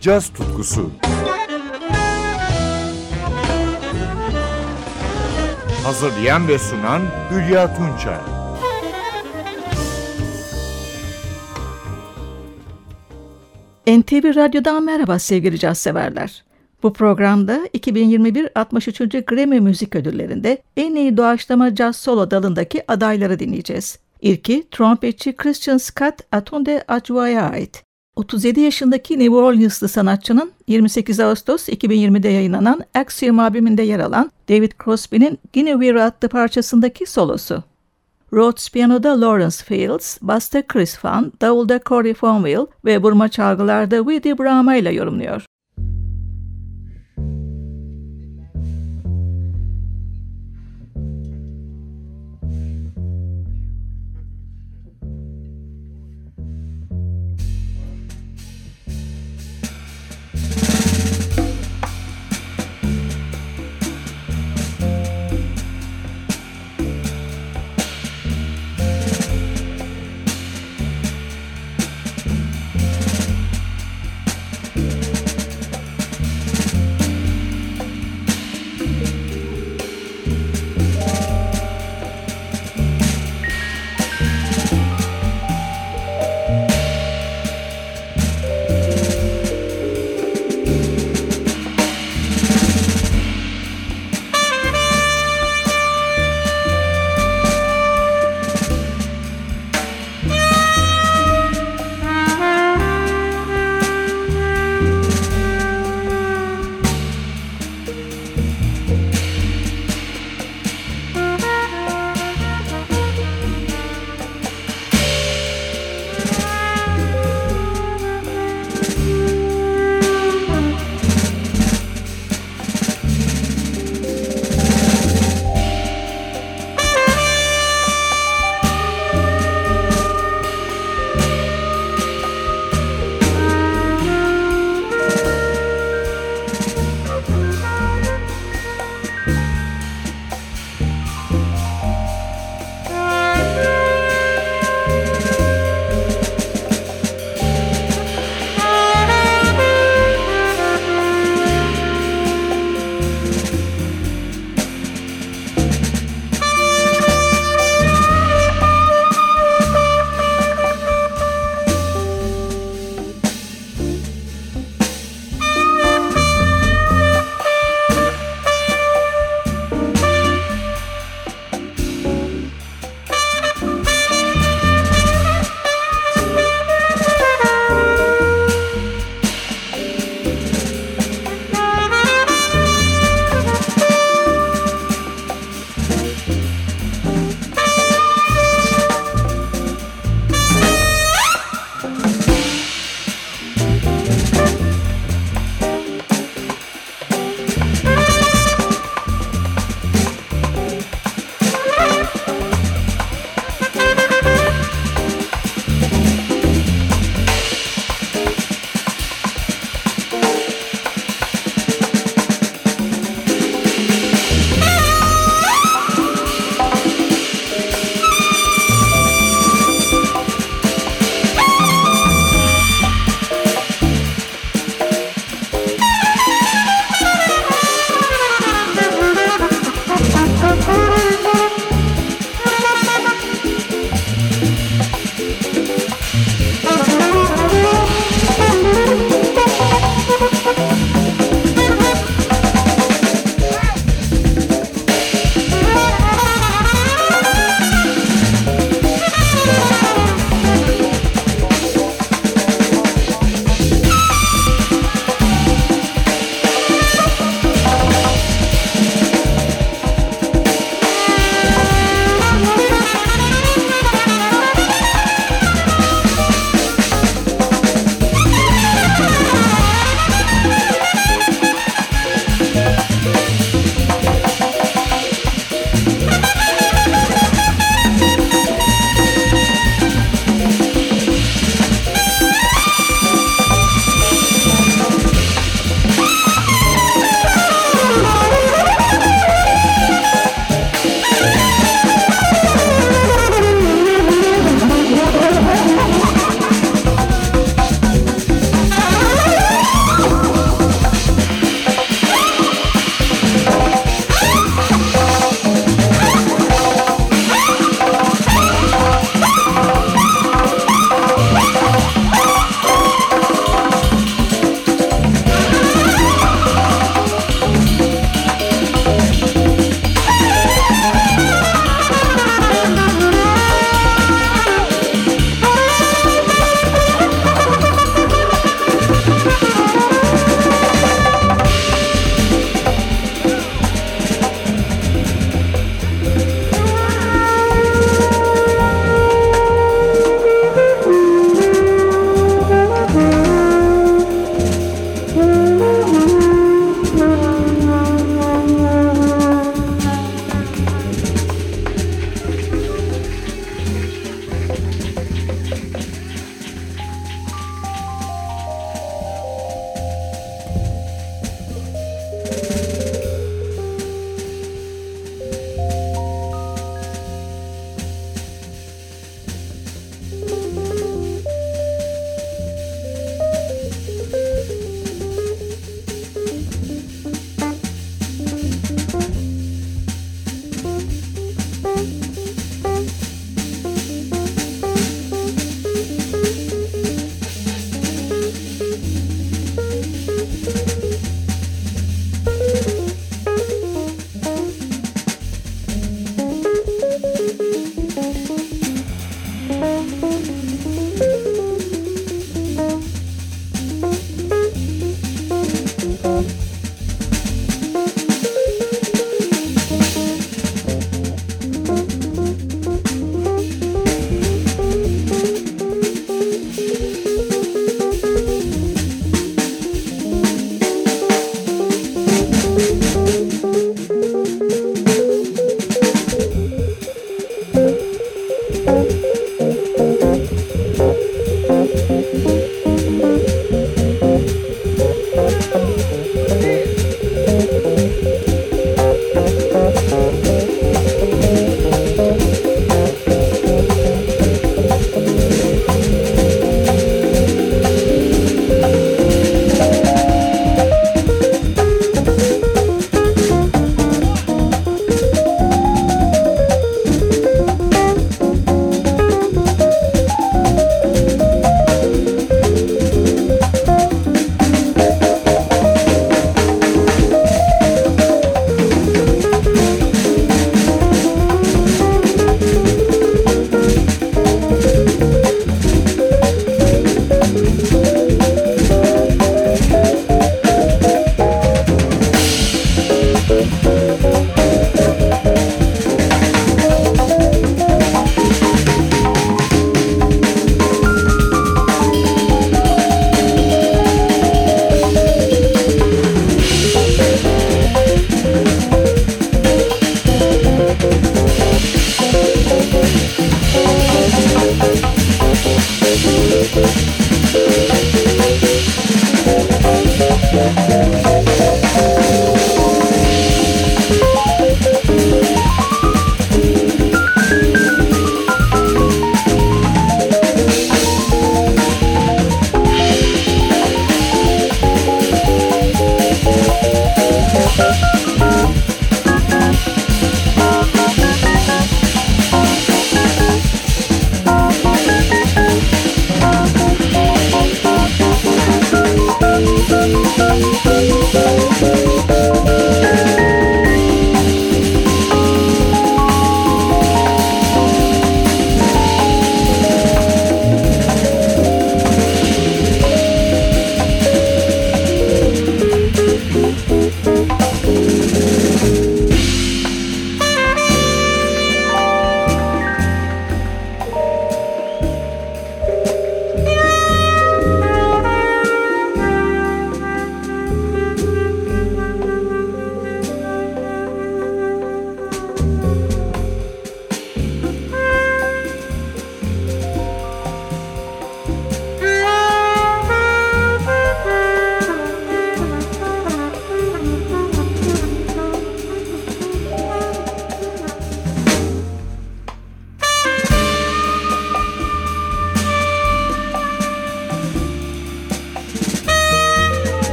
caz tutkusu. Hazırlayan ve sunan Hülya Tunçay. NTV Radyo'dan merhaba sevgili caz severler. Bu programda 2021 63. Grammy Müzik Ödülleri'nde en iyi doğaçlama caz solo dalındaki adayları dinleyeceğiz. İlki trompetçi Christian Scott Atunde Adjua'ya ait. 37 yaşındaki New Orleans'lı sanatçının 28 Ağustos 2020'de yayınlanan Axiom albümünde yer alan David Crosby'nin Guinevere adlı parçasındaki solosu. Rhodes piyanoda Lawrence Fields, basta Chris Fan, davulda Corey Fonville ve burma çalgılarda Woody Brahma ile yorumluyor.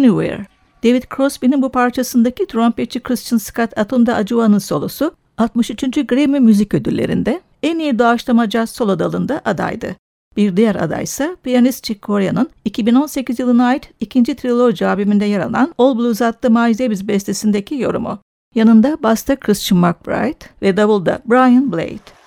Anywhere. David Crosby'nin bu parçasındaki trompetçi Christian Scott Atunda Acua'nın solosu 63. Grammy Müzik Ödülleri'nde en iyi doğaçlama caz solo dalında adaydı. Bir diğer aday ise piyanist Chick Corea'nın 2018 yılına ait ikinci Trilogy albümünde yer alan All Blues adlı Miles Davis bestesindeki yorumu. Yanında basta Christian McBride ve davulda Brian Blade.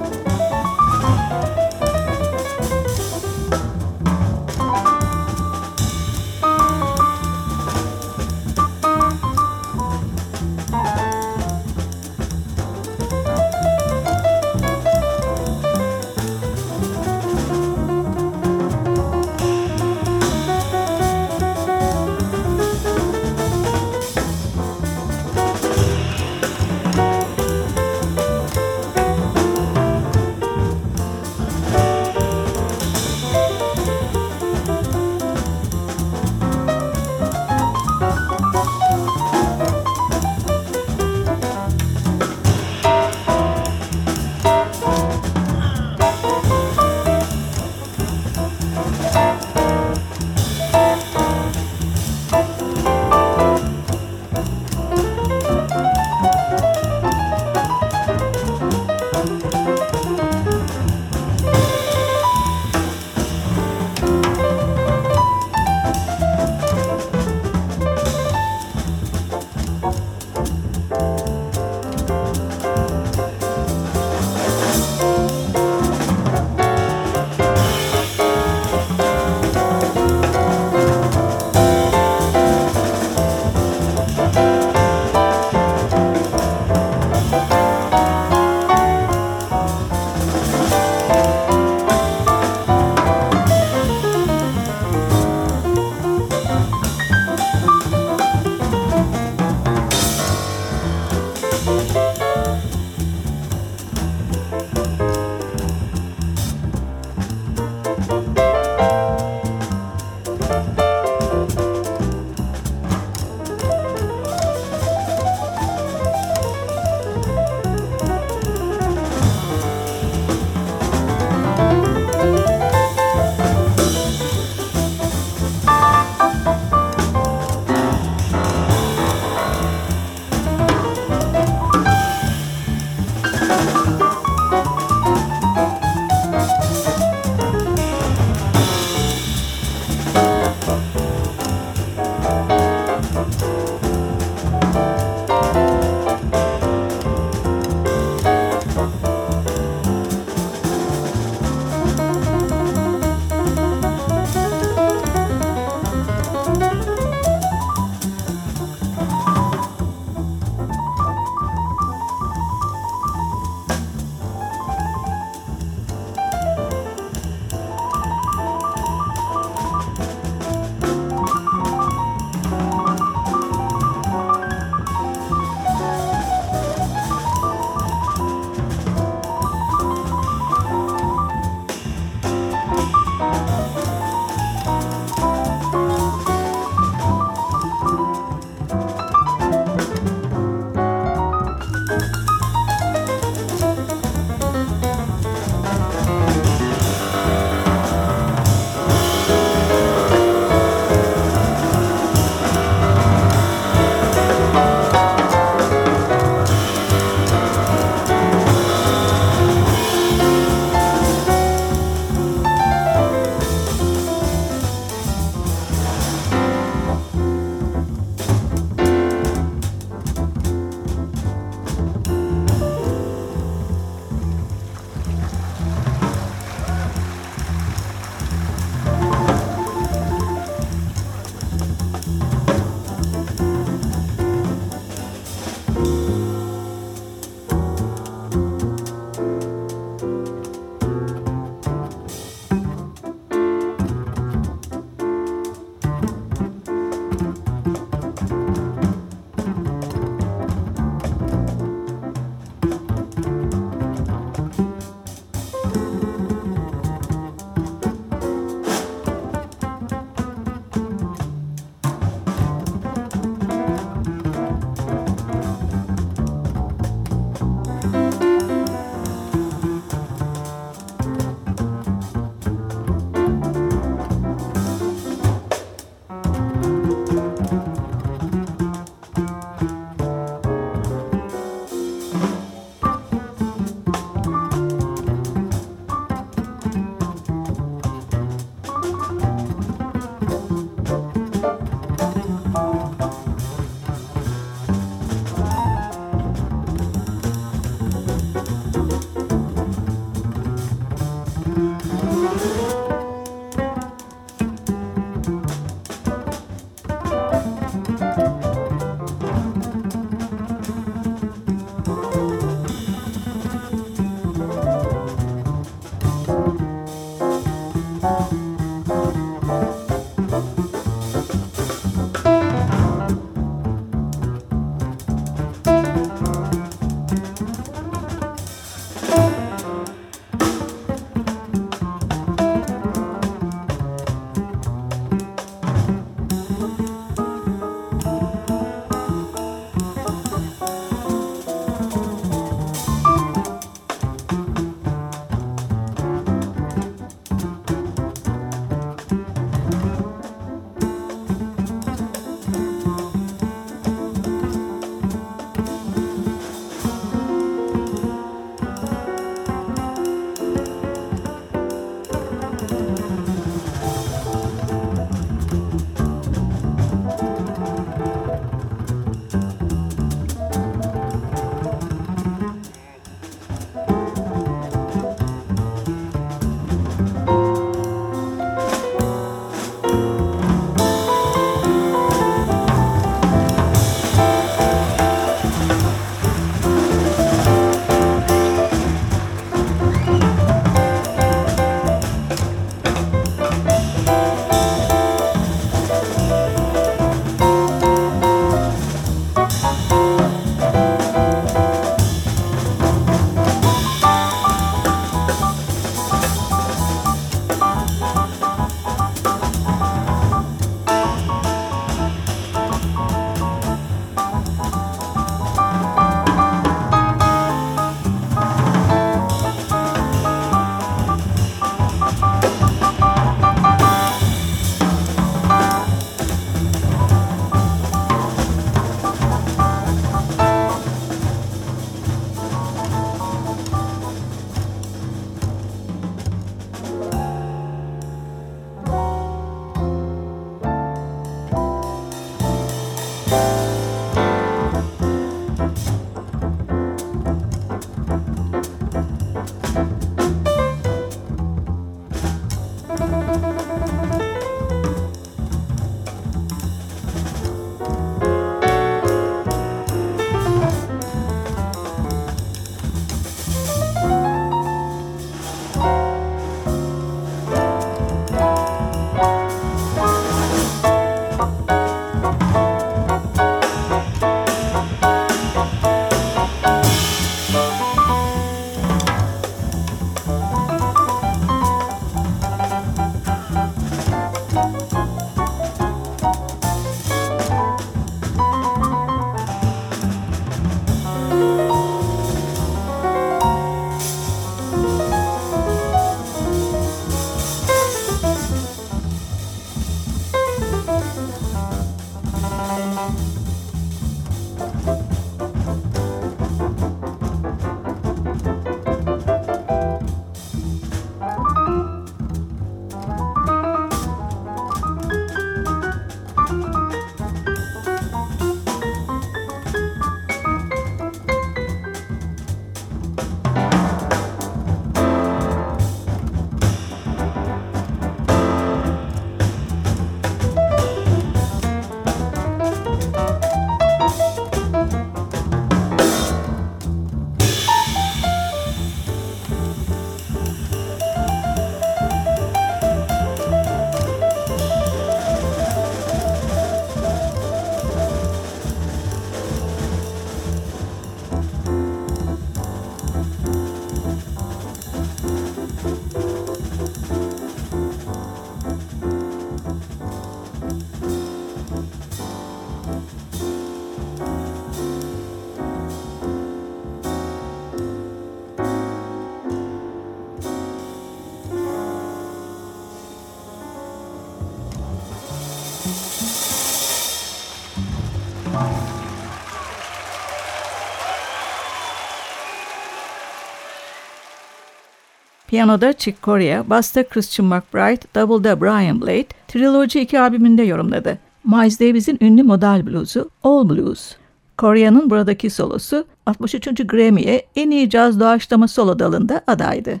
Piyanoda Chick Corea, Basta Christian McBride, Double'da Brian Blade, Trilogy 2 albümünde yorumladı. Miles Davis'in ünlü modal bluzu All Blues. Corea'nın buradaki solosu 63. Grammy'ye en iyi caz doğaçlama solo dalında adaydı.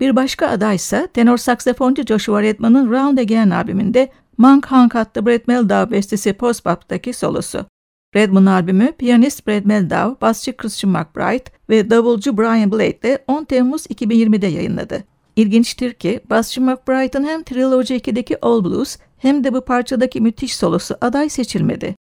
Bir başka aday ise tenor saksafoncu Joshua Redman'ın Round Again albümünde Monk Hank adlı Brad Meldau bestesi Post Bop'taki solosu. Redman albümü piyanist Brad Meldau, basçı Christian McBride ve davulcu Brian Blade ile 10 Temmuz 2020'de yayınladı. İlginçtir ki basçı McBride'ın hem Trilogy 2'deki All Blues hem de bu parçadaki müthiş solosu aday seçilmedi.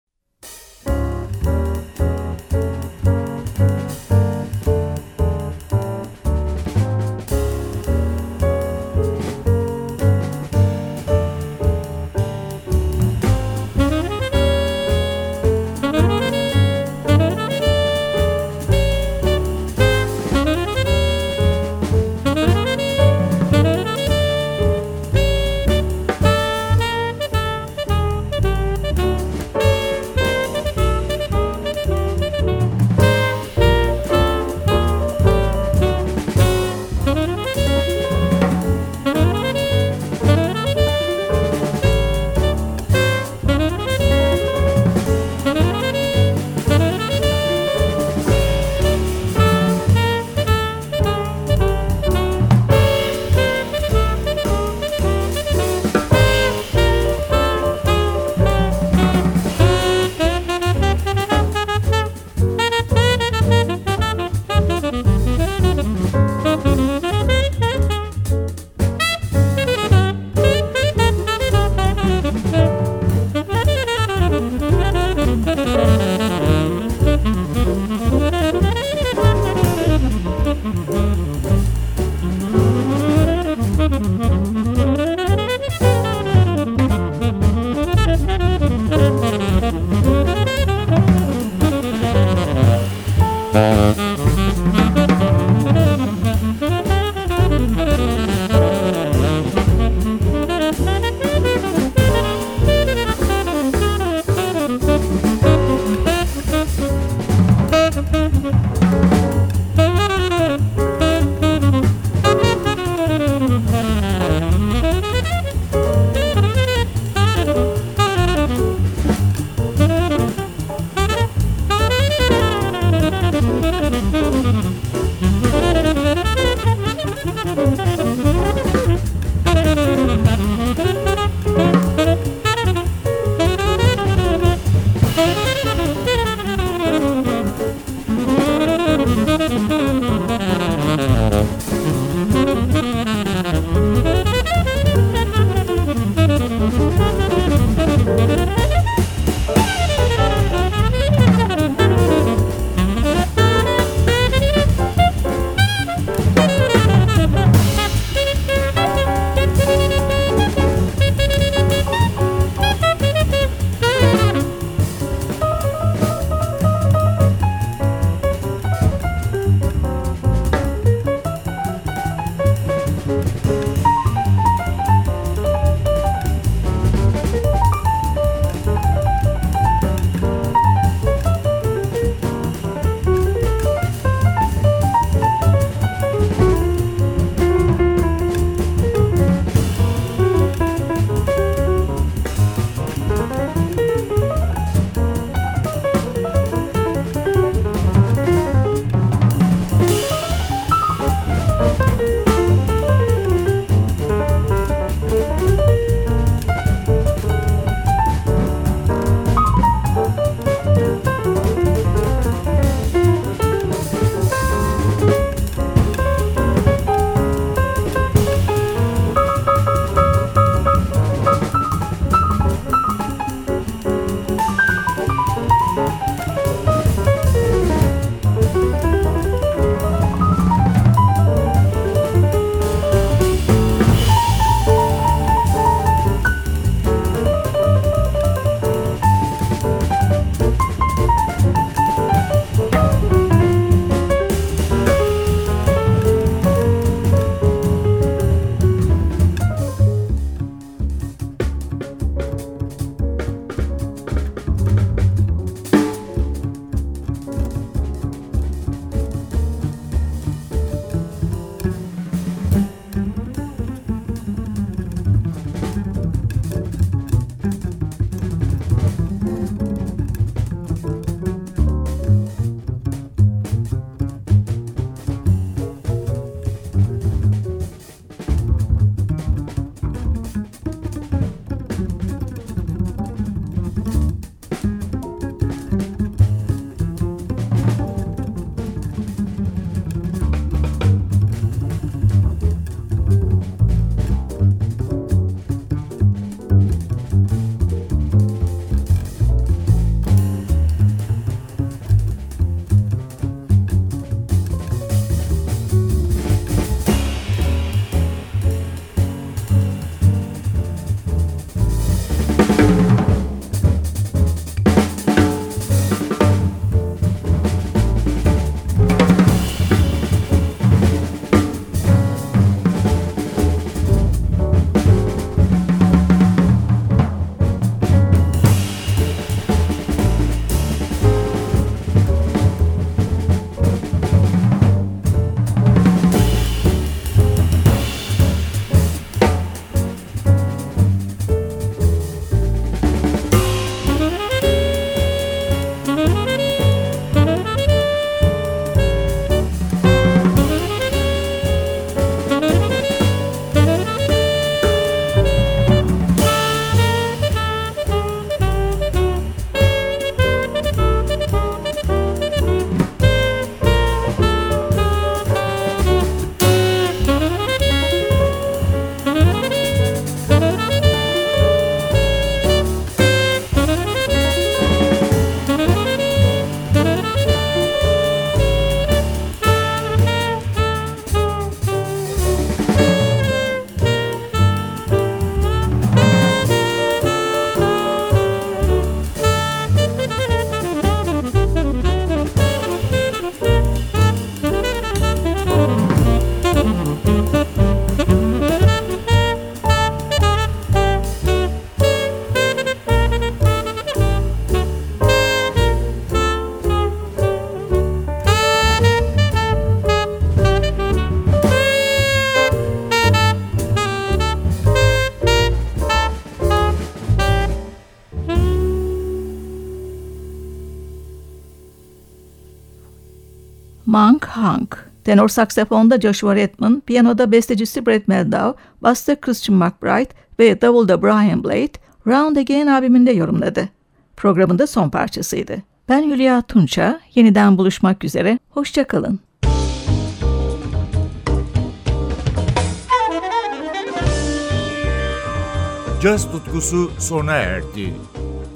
Hank. Tenor saksafonda Joshua Redman, piyanoda bestecisi Brett Meldau, basta Christian McBride ve davulda Brian Blade, Round Again albümünde yorumladı. Programın da son parçasıydı. Ben Hülya Tunça, yeniden buluşmak üzere, hoşçakalın. Caz tutkusu sona erdi.